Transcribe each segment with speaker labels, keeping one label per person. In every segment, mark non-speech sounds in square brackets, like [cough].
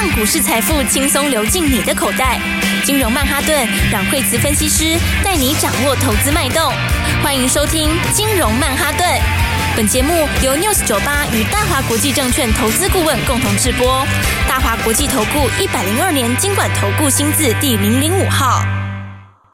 Speaker 1: 让股市财富轻松流进你的口袋。金融曼哈顿，让惠慈分析师带你掌握投资脉动。欢迎收听金融曼哈顿。本节目由 News 九八与大华国际证券投资顾问共同制播。大华国际投顾一百零二年金管投顾新字第零零五号。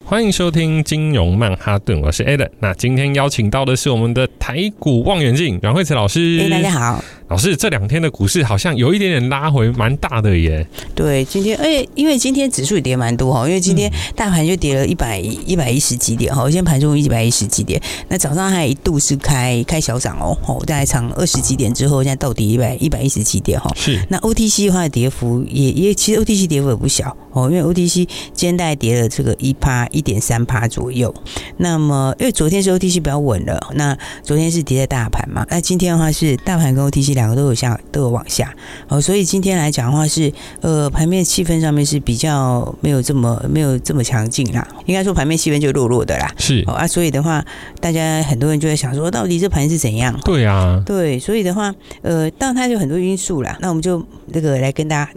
Speaker 2: 欢迎收听金融曼哈顿，我是 Alan。那今天邀请到的是我们的台股望远镜阮慧慈老师。
Speaker 3: 哎，大家好，
Speaker 2: 老师，这两天的股市好像有一点点拉回，蛮大的耶。
Speaker 3: 对，今天哎，因为今天指数也跌蛮多哈，因为今天大盘就跌了一百一百一十几点哈，今天盘中一百一十几点，那早上还一度是开开小涨哦，哦，大概涨二十几点之后，现在到底一百一百一十几点哈。
Speaker 2: 是。
Speaker 3: 那 OTC 的话，跌幅也也其实 OTC 跌幅也不小哦，因为 OTC 今天大概跌了这个一趴。一点三趴左右，那么因为昨天是 OTC 比较稳了，那昨天是跌在大盘嘛，那今天的话是大盘跟 OTC 两个都有下都有往下，哦，所以今天来讲的话是呃盘面气氛上面是比较没有这么没有这么强劲啦，应该说盘面气氛就弱弱的啦，
Speaker 2: 是、哦、
Speaker 3: 啊，所以的话大家很多人就在想说，到底这盘是怎样？
Speaker 2: 对啊，
Speaker 3: 对，所以的话呃，当然它有很多因素啦，那我们就这个来跟大家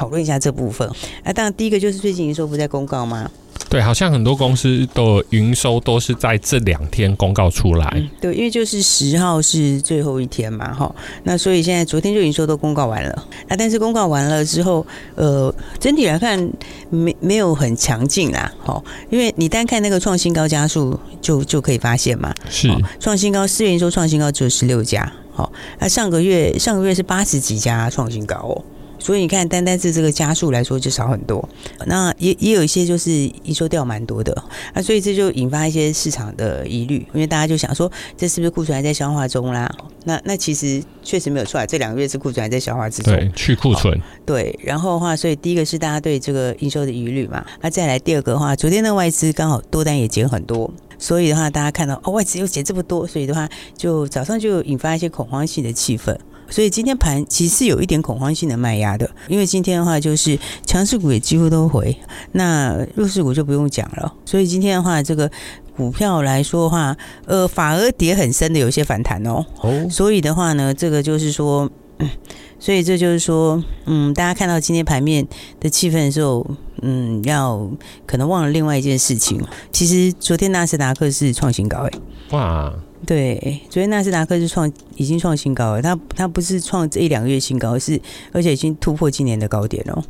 Speaker 3: 讨论一下这部分。啊，当然第一个就是最近营收不在公告吗？
Speaker 2: 对，好像很多公司的营收都是在这两天公告出来。
Speaker 3: 嗯、对，因为就是十号是最后一天嘛，哈。那所以现在昨天就营收都公告完了。那但是公告完了之后，呃，整体来看没没有很强劲啦，哈。因为你单看那个创新高加速，就就可以发现嘛。
Speaker 2: 是。
Speaker 3: 创新高，四月营收创新高只有十六家，好。那上个月上个月是八十几家创新高哦。所以你看，单单是这个加速来说就少很多，那也也有一些就是营收掉蛮多的，那，所以这就引发一些市场的疑虑，因为大家就想说，这是不是库存还在消化中啦？那那其实确实没有错来，这两个月是库存还在消化之中，
Speaker 2: 对，去库存，
Speaker 3: 对。然后的话，所以第一个是大家对这个营收的疑虑嘛，那再来第二个的话，昨天的外资刚好多单也减很多，所以的话大家看到哦外资又减这么多，所以的话就早上就引发一些恐慌性的气氛。所以今天盘其实是有一点恐慌性的卖压的，因为今天的话就是强势股也几乎都回，那弱势股就不用讲了。所以今天的话，这个股票来说的话，呃，反而跌很深的有一些反弹哦。哦。所以的话呢，这个就是说，嗯，[coughs] 所以这就是说，嗯，大家看到今天盘面的气氛的时候，嗯，要可能忘了另外一件事情。其实昨天纳斯达克是创新高，哎，哇。对，昨天纳斯达克是创已经创新高了，它它不是创这一两个月新高，是而且已经突破今年的高点了，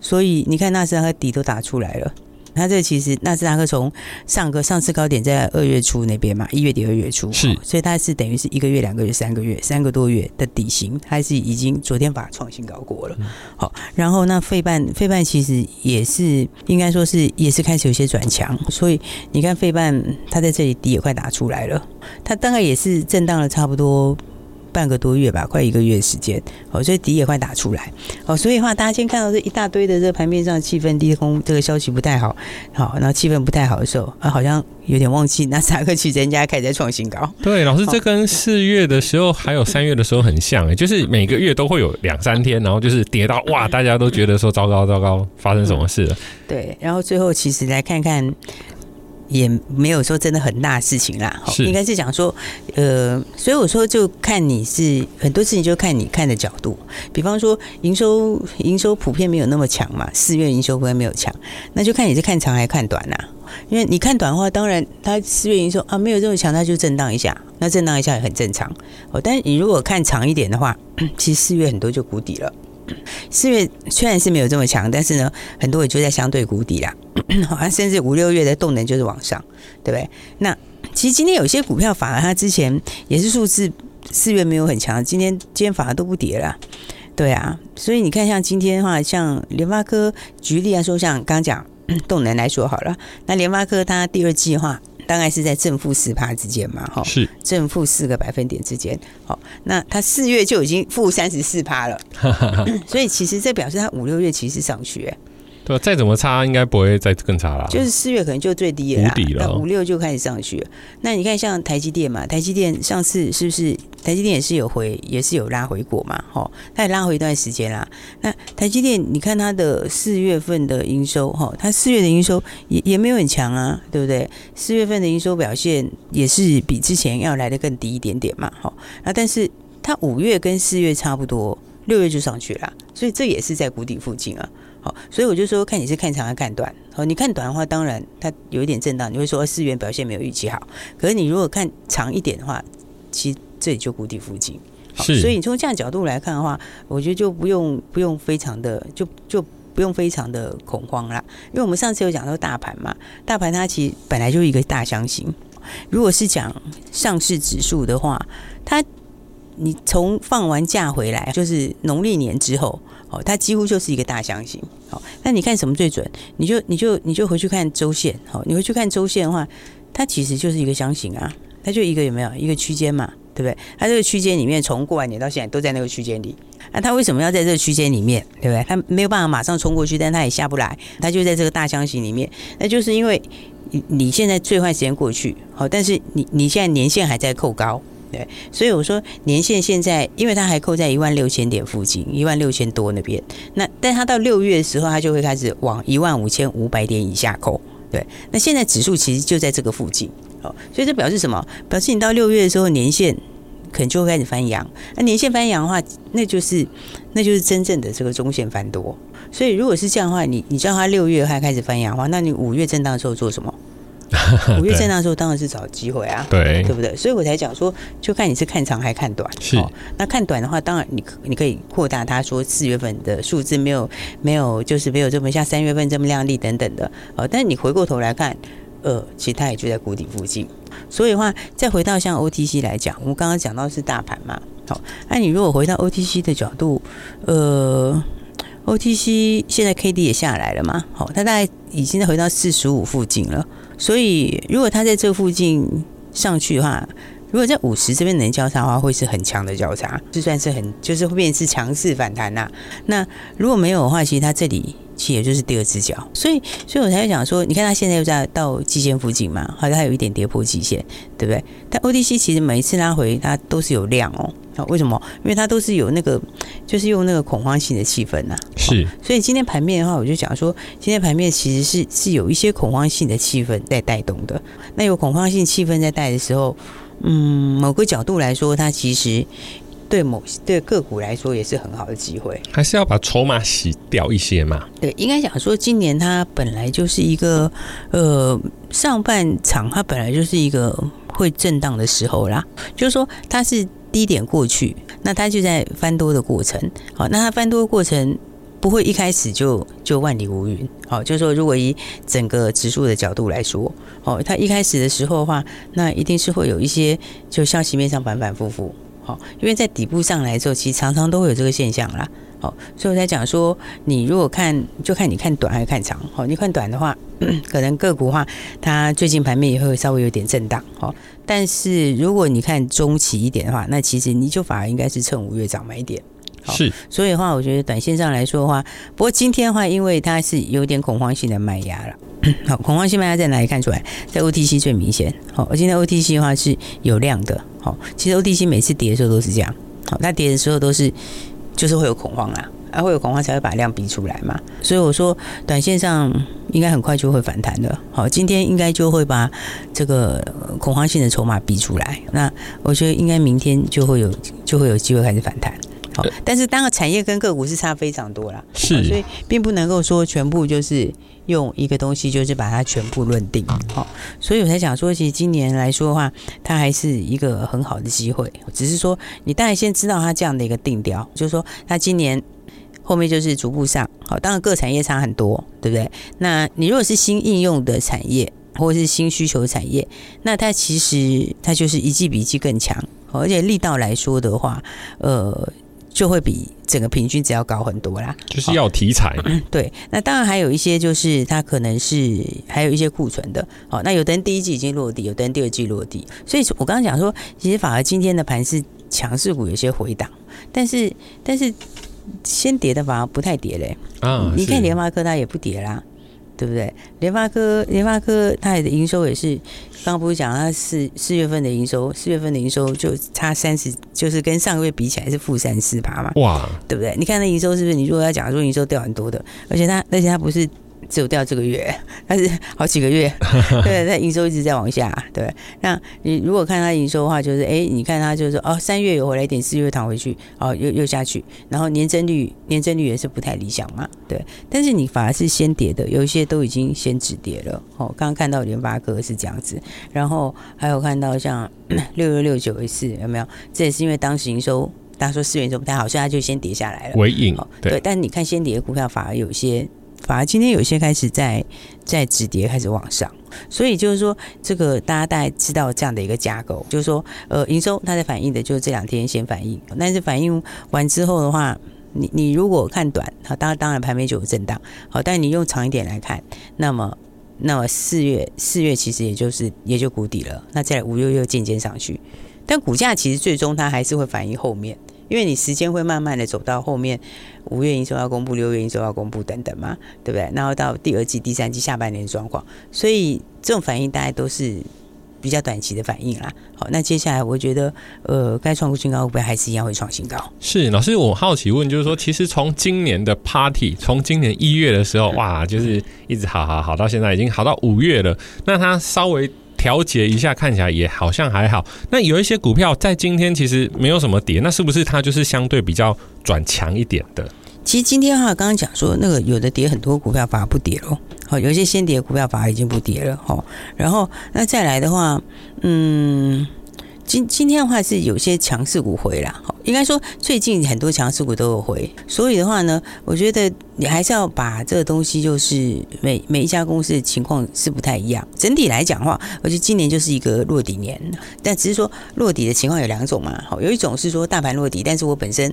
Speaker 3: 所以你看纳斯达克底都打出来了。它这其实纳斯达克从上个上次高点在二月初那边嘛，一月底二月初
Speaker 2: 是，
Speaker 3: 所以它是等于是一个月、两个月、三个月、三个多月的底型，它是已经昨天把它创新高过了。好，然后那费半费半其实也是应该说是也是开始有些转强，所以你看费半它在这里底也快打出来了，它大概也是震荡了差不多。半个多月吧，快一个月的时间，哦，所以底也快打出来，哦，所以的话，大家先看到这一大堆的这个盘面上气氛低空，这个消息不太好，好，然后气氛不太好的时候，啊，好像有点忘记，[laughs] 那三个期人家开始在创新高。
Speaker 2: 对，老师，这跟四月的时候还有三月的时候很像，哎，就是每个月都会有两三天，然后就是跌到哇，[laughs] 大家都觉得说糟糕糟糕，发生什么事了？
Speaker 3: 对，然后最后其实来看看。也没有说真的很大的事情啦，应该是讲说，呃，所以我说就看你是很多事情就看你看的角度，比方说营收营收普遍没有那么强嘛，四月营收普遍没有强，那就看你是看长还是看短呐？因为你看短的话，当然它四月营收啊没有这么强，它就震荡一下，那震荡一下也很正常。哦，但是你如果看长一点的话，[clears throat] 其实四月很多就谷底了。四月虽然是没有这么强，但是呢，很多也就在相对谷底啦。好 [clears throat] 像甚至五六月的动能就是往上，对不对？那其实今天有些股票反而它之前也是数字四月没有很强，今天今天反而都不跌了，对啊。所以你看，像今天的话，像联发科举例来说，像刚讲动能来说好了，那联发科它第二季的话。大概是在正负四趴之间嘛，哈，
Speaker 2: 是
Speaker 3: 正负四个百分点之间。好，那它四月就已经负三十四趴了，[laughs] 所以其实这表示它五六月其实上去。
Speaker 2: 对，再怎么差，应该不会再更差了。
Speaker 3: 就是四月可能就最低了，那五六就开始上去了。那你看，像台积电嘛，台积电上次是不是台积电也是有回，也是有拉回过嘛？哈，它也拉回一段时间啦。那台积电，你看它的四月份的营收，哈，它四月的营收也也没有很强啊，对不对？四月份的营收表现也是比之前要来的更低一点点嘛，哈。那但是它五月跟四月差不多。六月就上去了，所以这也是在谷底附近啊。好，所以我就说，看你是看长还是看短。好，你看短的话，当然它有一点震荡，你会说四元表现没有预期好。可是你如果看长一点的话，其实这里就谷底附近。是，所以你从这样角度来看的话，我觉得就不用不用非常的就就不用非常的恐慌啦。因为我们上次有讲到大盘嘛，大盘它其实本来就是一个大箱型。如果是讲上市指数的话，它你从放完假回来，就是农历年之后。哦，它几乎就是一个大箱型。好，那你看什么最准？你就你就你就回去看周线。好，你回去看周线的话，它其实就是一个箱型啊，它就一个有没有一个区间嘛，对不对？它这个区间里面从过完年到现在都在那个区间里。那它为什么要在这个区间里面，对不对？它没有办法马上冲过去，但它也下不来，它就在这个大箱型里面。那就是因为你你现在最坏时间过去，好，但是你你现在年线还在扣高。对，所以我说年限现在，因为它还扣在一万六千点附近，一万六千多那边。那但它到六月的时候，它就会开始往一万五千五百点以下扣。对，那现在指数其实就在这个附近。哦，所以这表示什么？表示你到六月的时候，年限可能就会开始翻阳。那年限翻阳的话，那就是那就是真正的这个中线翻多。所以如果是这样的话，你你知道它六月还开始翻阳的话，那你五月震荡的时候做什么？五月震荡的时候当然是找机会啊，
Speaker 2: 对，
Speaker 3: 对不对？所以我才讲说，就看你是看长还看短。
Speaker 2: 是，
Speaker 3: 哦，那看短的话，当然你你可以扩大它，说四月份的数字没有没有，就是没有这么像三月份这么亮丽等等的。哦，但是你回过头来看，呃，其实它也就在谷底附近。所以的话，再回到像 OTC 来讲，我们刚刚讲到是大盘嘛，好，那你如果回到 OTC 的角度，呃，OTC 现在 KD 也下来了嘛，好，它大概已经回到四十五附近了。所以，如果它在这附近上去的话，如果在五十这边能交叉的话，会是很强的交叉，就算是很就是会变成是强势反弹呐、那如果没有的话，其实它这里其实也就是第二只脚。所以，所以我才会讲说，你看它现在又在到极限附近嘛，好像还有一点跌破极限，对不对？但 O D C 其实每一次拉回，它都是有量哦。好，为什么？因为它都是有那个，就是用那个恐慌性的气氛呐、啊。
Speaker 2: 是，
Speaker 3: 所以今天盘面的话，我就讲说，今天盘面其实是是有一些恐慌性的气氛在带动的。那有恐慌性气氛在带的时候，嗯，某个角度来说，它其实对某对个股来说也是很好的机会。
Speaker 2: 还是要把筹码洗掉一些嘛？
Speaker 3: 对，应该讲说，今年它本来就是一个呃上半场，它本来就是一个会震荡的时候啦，就是说它是。低点过去，那它就在翻多的过程。好，那它翻多的过程不会一开始就就万里无云。好，就是说，如果以整个指数的角度来说，哦，它一开始的时候的话，那一定是会有一些就消息面上反反复复。好，因为在底部上来之后，其实常常都会有这个现象啦。好，所以我在讲说，你如果看，就看你看短还是看长。好，你看短的话，[clears throat] 可能个股话，它最近盘面也会稍微有点震荡。好。但是如果你看中期一点的话，那其实你就反而应该是趁五月涨买点。
Speaker 2: 是，
Speaker 3: 所以的话，我觉得短线上来说的话，不过今天的话，因为它是有点恐慌性的卖压了。[coughs] 好，恐慌性卖压在哪里看出来？在 OTC 最明显。好，而今天 OTC 的话是有量的。好，其实 OTC 每次跌的时候都是这样。好，它跌的时候都是就是会有恐慌啦。啊，会有恐慌才会把量逼出来嘛，所以我说短线上应该很快就会反弹的。好，今天应该就会把这个恐慌性的筹码逼出来。那我觉得应该明天就会有就会有机会开始反弹。好，但是当个产业跟个股是差非常多啦，
Speaker 2: 是，
Speaker 3: 所以并不能够说全部就是用一个东西就是把它全部论定。好，所以我才想说，其实今年来说的话，它还是一个很好的机会。只是说你当然先知道它这样的一个定调，就是说它今年。后面就是逐步上，好，当然各产业差很多，对不对？那你如果是新应用的产业，或者是新需求产业，那它其实它就是一季比一季更强，而且力道来说的话，呃，就会比整个平均值要高很多啦。
Speaker 2: 就是要题材，[clears throat]
Speaker 3: 对。那当然还有一些就是它可能是还有一些库存的，好，那有的人第一季已经落地，有的人第二季落地，所以我刚刚讲说，其实反而今天的盘是强势股有些回档，但是但是。先跌的反而不太跌嘞，啊，你看联发科它也不跌啦，对不对？联发科联发科它的营收也是，刚刚不是讲它四四月份的营收，四月份的营收就差三十，就是跟上个月比起来是负三四趴嘛，哇，对不对？你看那营收是不是？你如果要讲说营收掉很多的，而且它而且它不是只有掉这个月，[laughs] 但是好几个月，[laughs] 对，它营收一直在往下，对。那你如果看它营收的话，就是哎，你看它就是说哦，三月有回来一点，四月躺回去，哦，又又下去，然后年增率年增率也是不太理想嘛，对。但是你反而是先跌的，有一些都已经先止跌了。哦，刚刚看到联发科是这样子，然后还有看到像 [clears throat] 六六六九一四有没有？这也是因为当时营收。大家说四元就不太好，所以它就先跌下来了。
Speaker 2: 尾影哦，
Speaker 3: 对，但你看先跌的股票反而有些，反而今天有些开始在在止跌，开始往上。所以就是说，这个大家大概知道这样的一个架构，就是说，呃，营收它在反映的就是这两天先反映，但是反映完之后的话，你你如果看短，好，当然当然盘面就有震荡，好，但你用长一点来看，那么那么四月四月其实也就是也就谷底了，那再五月又渐渐上去。但股价其实最终它还是会反映后面，因为你时间会慢慢的走到后面，五月营收要公布，六月营收要公布等等嘛，对不对？然后到第二季、第三季下半年的状况，所以这种反应大概都是比较短期的反应啦。好，那接下来我觉得，呃，该创新高会不会还是一样会创新高？
Speaker 2: 是老师，我好奇问，就是说，其实从今年的 Party，从今年一月的时候，哇，就是一直好好好到现在，已经好到五月了，那它稍微。调节一下，看起来也好像还好。那有一些股票在今天其实没有什么跌，那是不是它就是相对比较转强一点的？
Speaker 3: 其实今天哈，刚刚讲说那个有的跌很多股票反而不跌了，好，有一些先跌股票反而已经不跌了，哈。然后那再来的话，嗯。今今天的话是有些强势股回啦，应该说最近很多强势股都有回，所以的话呢，我觉得你还是要把这个东西，就是每每一家公司的情况是不太一样。整体来讲的话，我觉得今年就是一个落底年，但只是说落底的情况有两种嘛，好，有一种是说大盘落底，但是我本身。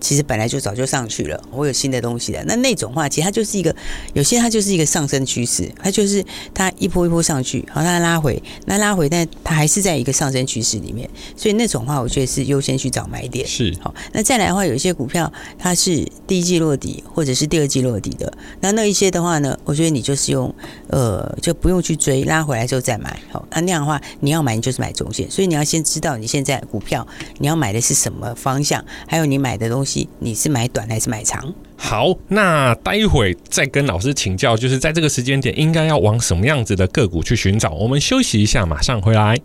Speaker 3: 其实本来就早就上去了，我有新的东西的。那那种话，其实它就是一个，有些它就是一个上升趋势，它就是它一波一波上去，好，它拉回，那拉回，但它还是在一个上升趋势里面。所以那种话，我觉得是优先去找买点。
Speaker 2: 是，
Speaker 3: 好，那再来的话，有一些股票它是第一季落底，或者是第二季落底的，那那一些的话呢，我觉得你就是用，呃，就不用去追，拉回来之后再买。好，那那样的话，你要买你就是买中线，所以你要先知道你现在股票你要买的是什么方向，还有你买的东西。你是买短还是买长？
Speaker 2: 好，那待会再跟老师请教，就是在这个时间点应该要往什么样子的个股去寻找？我们休息一下，马上回来。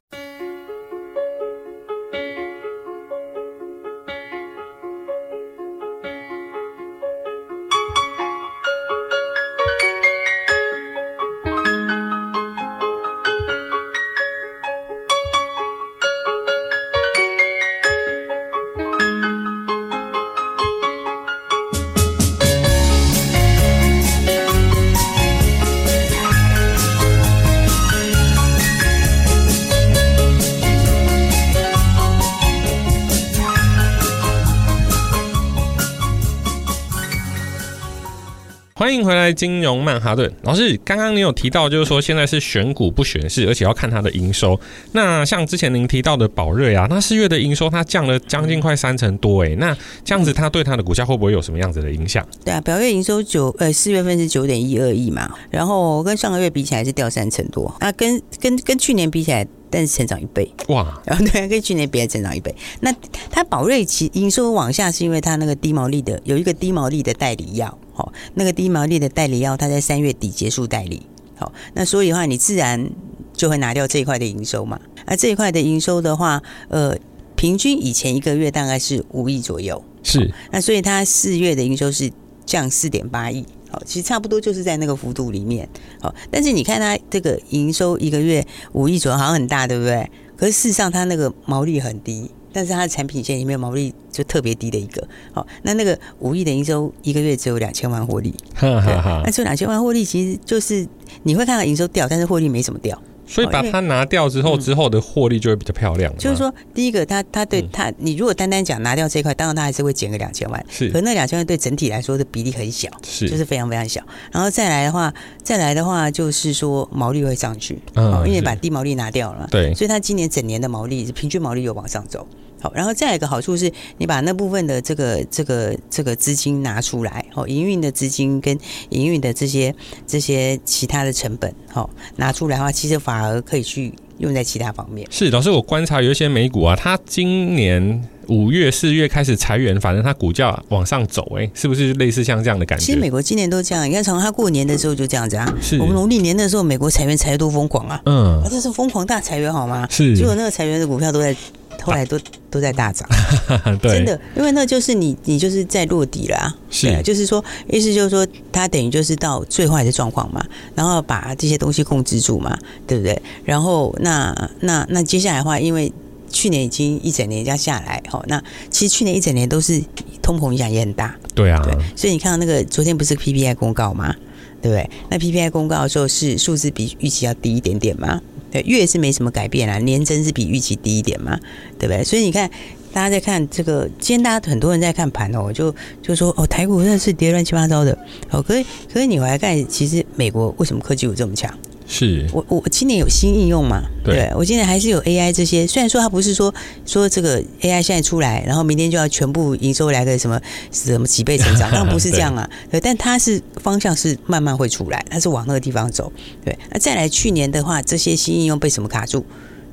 Speaker 2: 欢迎回来，金融曼哈顿老师。刚刚你有提到，就是说现在是选股不选市，而且要看它的营收。那像之前您提到的宝瑞啊，那四月的营收它降了将近快三成多，诶，那这样子它对它的股价会不会有什么样子的影响？
Speaker 3: 对啊，宝瑞营收九呃四月份是九点一二亿嘛，然后跟上个月比起来是掉三成多，那跟跟跟去年比起来，但是成长一倍哇，然后对啊，跟去年比还成长一倍。那它宝瑞其营收往下是因为它那个低毛利的有一个低毛利的代理药。好，那个低毛利的代理药，它在三月底结束代理。好，那所以的话，你自然就会拿掉这一块的营收嘛。那这一块的营收的话，呃，平均以前一个月大概是五亿左右。
Speaker 2: 是。
Speaker 3: 那所以它四月的营收是降四点八亿。好，其实差不多就是在那个幅度里面。好，但是你看它这个营收一个月五亿左右，好像很大，对不对？可是事实上它那个毛利很低。但是它的产品线里面毛利就特别低的一个，好，那那个五亿的营收一个月只有两千万获利，哈哈哈，那这两千万获利其实就是你会看到营收掉，但是获利没怎么掉。
Speaker 2: 所以把它拿掉之后，之后的获利就会比较漂亮。
Speaker 3: 就是说，第一个，它它对它，你如果单单讲拿掉这块，当然它还是会减个两千万。是，可那两千万对整体来说的比例很小，是，就是非常非常小。然后再来的话，再来的话就是说毛利会上去，嗯，因为把低毛利拿掉了，对，所以他今年整年的毛利平均毛利有往上走。好，然后再一个好处是，你把那部分的这个这个这个资金拿出来，哦，营运的资金跟营运的这些这些其他的成本，哦拿出来的话，其实反而可以去用在其他方面。
Speaker 2: 是，老师，我观察有一些美股啊，它今年五月、四月开始裁员，反正它股价往上走，哎，是不是类似像这样的感觉？
Speaker 3: 其实美国今年都这样，你看从它过年的时候就这样子啊。
Speaker 2: 是，
Speaker 3: 我们农历年的时候，美国裁员裁得多疯狂啊！
Speaker 2: 嗯，
Speaker 3: 啊，这是疯狂大裁员好吗？
Speaker 2: 是，
Speaker 3: 结果那个裁员的股票都在。后来都都在大涨，[laughs]
Speaker 2: 对
Speaker 3: 真的，因为那就是你，你就是在落底了啊。
Speaker 2: 是，
Speaker 3: 对，就是说，意思就是说，它等于就是到最坏的状况嘛，然后把这些东西控制住嘛，对不对？然后那那那接下来的话，因为去年已经一整年这样下来，哈，那其实去年一整年都是通膨影响也很大，
Speaker 2: 对啊，
Speaker 3: 对，所以你看到那个昨天不是 PPI 公告吗？对不对？那 PPI 公告的时候是数字比预期要低一点点嘛？对，月是没什么改变啊，年增是比预期低一点嘛，对不对？所以你看，大家在看这个，今天大家很多人在看盘哦，就就说哦，台股真的是跌乱七八糟的哦。可是可是你回来看，其实美国为什么科技股这么强？
Speaker 2: 是我
Speaker 3: 我今年有新应用嘛？对，对我今年还是有 AI 这些。虽然说它不是说说这个 AI 现在出来，然后明天就要全部营收来个什么什么几倍成长，[laughs] 当然不是这样啊。对，对，但它是方向是慢慢会出来，它是往那个地方走。对，那再来去年的话，这些新应用被什么卡住？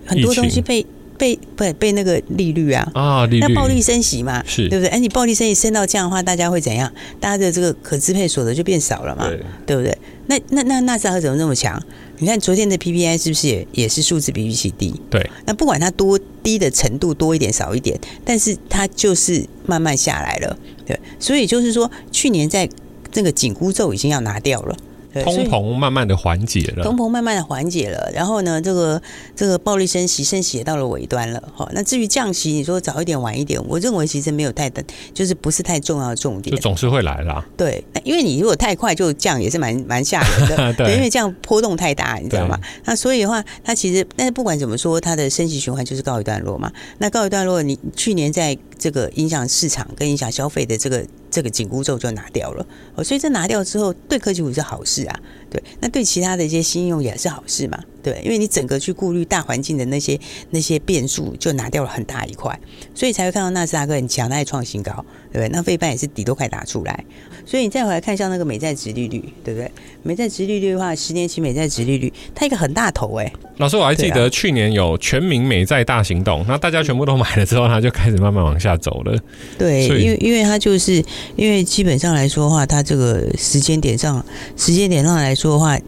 Speaker 3: 很多东西被被被被那个利率啊
Speaker 2: 啊，利率
Speaker 3: 那暴力升息嘛，
Speaker 2: 是
Speaker 3: 对不对？哎，你暴力升息升到这样的话，大家会怎样？大家的这个可支配所得就变少了嘛，对，对不对？那那那纳斯达克怎么那么强？你看昨天的 PPI 是不是也也是数字比预期低？
Speaker 2: 对。
Speaker 3: 那不管它多低的程度多一点少一点，但是它就是慢慢下来了。对。所以就是说，去年在这个紧箍咒已经要拿掉了。
Speaker 2: 通膨慢慢的缓解了，
Speaker 3: 通膨慢慢的缓解了，然后呢，这个这个暴力升息，升息也到了尾端了。哈，那至于降息，你说早一点晚一点，我认为其实没有太大，就是不是太重要的重点，
Speaker 2: 就总是会来啦。
Speaker 3: 对，因为你如果太快就降，也是蛮蛮吓人的。[laughs] 对，因为这样波动太大，你知道吗？那所以的话，它其实，但是不管怎么说，它的升息循环就是告一段落嘛。那告一段落，你去年在这个影响市场跟影响消费的这个。这个紧箍咒就拿掉了，哦，所以这拿掉之后，对科技股是好事啊，对，那对其他的一些新用也是好事嘛，对，因为你整个去顾虑大环境的那些那些变数，就拿掉了很大一块，所以才会看到纳斯达克很强，它也创新高，对不对？那费半也是底都快打出来，所以你再回来看一下那个美债殖利率，对不对？美债殖利率的话，十年期美债殖利率，它一个很大头哎、欸。
Speaker 2: 老师，我还记得去年有全民美债大行动，那、啊、大家全部都买了之后，它就开始慢慢往下走了。
Speaker 3: 对，因为因为它就是因为基本上来说的话，它这个时间点上，时间点上来说的话，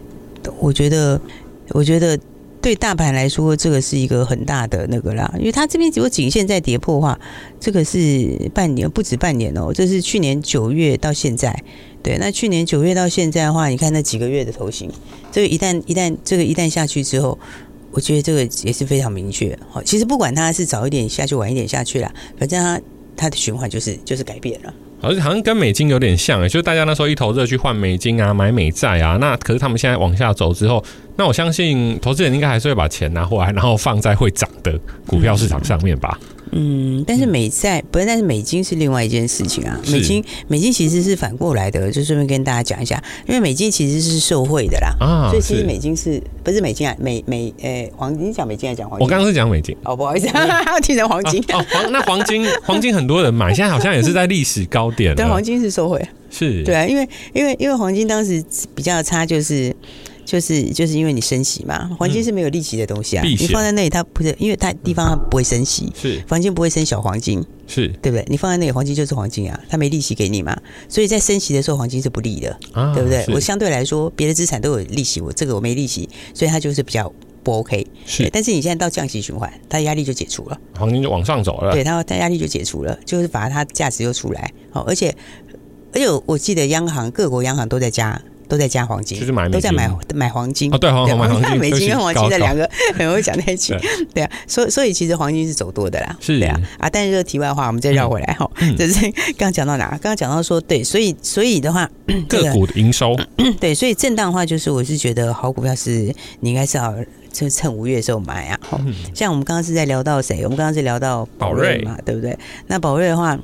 Speaker 3: 我觉得，我觉得对大盘来说，这个是一个很大的那个啦。因为它这边如果仅限在跌破的话，这个是半年不止半年哦，这是去年九月到现在。对，那去年九月到现在的话，你看那几个月的头型，这个一旦一旦这个一旦下去之后，我觉得这个也是非常明确。好，其实不管它是早一点下去，晚一点下去啦，反正它它的循环就是就是改变了。
Speaker 2: 而且好像跟美金有点像，就是大家那时候一头热去换美金啊，买美债啊，那可是他们现在往下走之后，那我相信投资人应该还是会把钱拿回来，然后放在会涨的股票市场上面吧。嗯，
Speaker 3: 但是美债不是，但是美金是另外一件事情啊。美金，美金其实是反过来的，就顺便跟大家讲一下，因为美金其实是受贿的啦。啊，所以其实美金是不是美金啊？美美诶、欸，黄金讲美金还是讲黄金？
Speaker 2: 我刚刚是讲美金。
Speaker 3: 哦，不好意思，[laughs] 我听成黄金。
Speaker 2: 哦，黄那黄金 [laughs] 黄金很多人买，现在好像也是在历史高点。
Speaker 3: 对，黄金是受贿。
Speaker 2: 是。
Speaker 3: 对啊，因为因为因为黄金当时比较差，就是。就是就是因为你升息嘛，黄金是没有利息的东西啊，嗯、你放在那里它不是，因为它地方它不会升息，
Speaker 2: 是
Speaker 3: 黄金不会升小黄金，
Speaker 2: 是对
Speaker 3: 不对？你放在那里黄金就是黄金啊，它没利息给你嘛，所以在升息的时候黄金是不利的，啊、对不对？我相对来说别的资产都有利息，我这个我没利息，所以它就是比较不 OK。是，但是你现在到降息循环，它压力就解除了，
Speaker 2: 黄金就往上走了，
Speaker 3: 对它它压力就解除了，就是把它价值又出来，好，而且而且我记得央行各国央行都在加。都在加黄金，
Speaker 2: 就是买
Speaker 3: 都在买买黄金。
Speaker 2: 哦，对，黄金买黄金，[laughs]
Speaker 3: 美金跟黄金的两个 [laughs] 很容易讲在一起，对。啊，所以所以其实黄金是走多的啦，
Speaker 2: 是。
Speaker 3: 对啊。啊，但是这个题外话，我们再绕回来。哈，[laughs] 就是刚刚讲到哪？刚刚讲到说，对，所以所以的话，
Speaker 2: 个股的营收，
Speaker 3: 对，所以震荡的话，就是我是觉得好股票是你应该是要就趁五月的时候买啊，像我们刚刚是在聊到谁？我们刚刚是聊到宝瑞嘛，对不对？那宝瑞的话，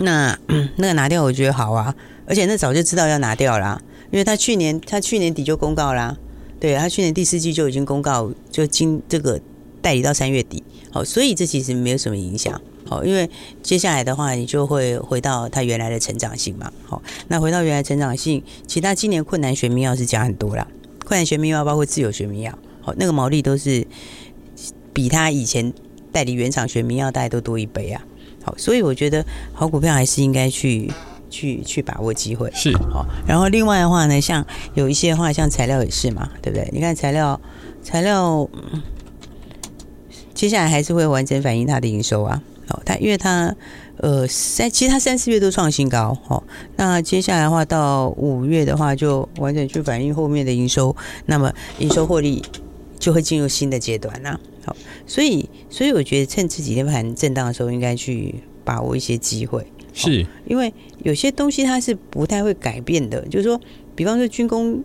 Speaker 3: 那那个拿掉，我觉得好啊，而且那早就知道要拿掉啦。因为他去年他去年底就公告啦，对，他去年第四季就已经公告，就今这个代理到三月底，好，所以这其实没有什么影响，好，因为接下来的话你就会回到他原来的成长性嘛，好，那回到原来成长性，其他今年困难学名药是加很多啦，困难学名药包括自有学名药，好，那个毛利都是比他以前代理原厂选民药大概都多一倍啊。好，所以我觉得好股票还是应该去去去把握机会。
Speaker 2: 是
Speaker 3: 好，然后另外的话呢，像有一些话，像材料也是嘛，对不对？你看材料材料，接下来还是会完整反映它的营收啊。好，它因为它呃三，其实它三四月都创新高。哦，那接下来的话到五月的话，就完整去反映后面的营收，那么营收获利就会进入新的阶段啦。好，所以所以我觉得趁这几天盘震荡的时候，应该去把握一些机会。
Speaker 2: 是，
Speaker 3: 因为有些东西它是不太会改变的，就是说，比方说军工，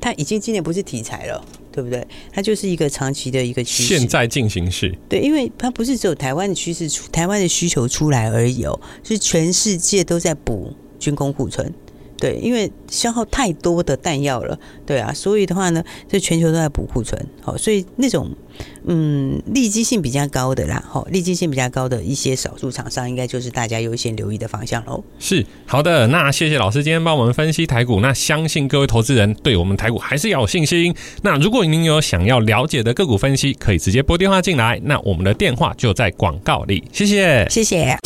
Speaker 3: 它已经今年不是题材了。对不对？它就是一个长期的一个趋势。
Speaker 2: 现在进行式。
Speaker 3: 对，因为它不是只有台湾的趋势出，台湾的需求出来而已哦，是全世界都在补军工库存。对，因为消耗太多的弹药了，对啊，所以的话呢，这全球都在补库存，好，所以那种嗯利基性比较高的啦，好，利基性比较高的一些少数厂商，应该就是大家优先留意的方向喽。
Speaker 2: 是，好的，那谢谢老师今天帮我们分析台股，那相信各位投资人对我们台股还是要有信心。那如果您有想要了解的个股分析，可以直接拨电话进来，那我们的电话就在广告里。谢谢，
Speaker 3: 谢谢。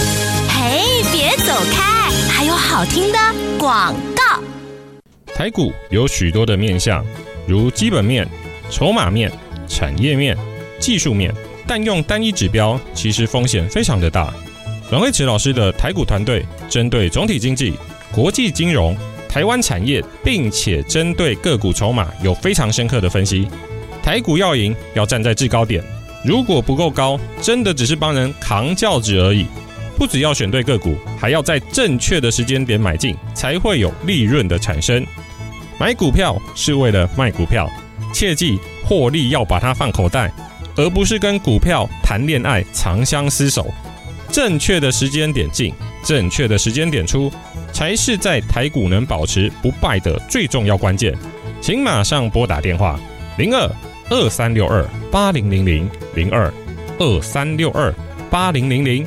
Speaker 1: 嘿，别走开，还有好听的。广告。
Speaker 2: 台股有许多的面向，如基本面、筹码面、产业面、技术面，但用单一指标其实风险非常的大。阮慧慈老师的台股团队针对总体经济、国际金融、台湾产业，并且针对个股筹码有非常深刻的分析。台股要赢，要站在制高点，如果不够高，真的只是帮人扛轿子而已。不只要选对个股，还要在正确的时间点买进，才会有利润的产生。买股票是为了卖股票，切记获利要把它放口袋，而不是跟股票谈恋爱、长相厮守。正确的时间点进，正确的时间点出，才是在台股能保持不败的最重要关键。请马上拨打电话零二二三六二八零零零零二二三六二八零零零。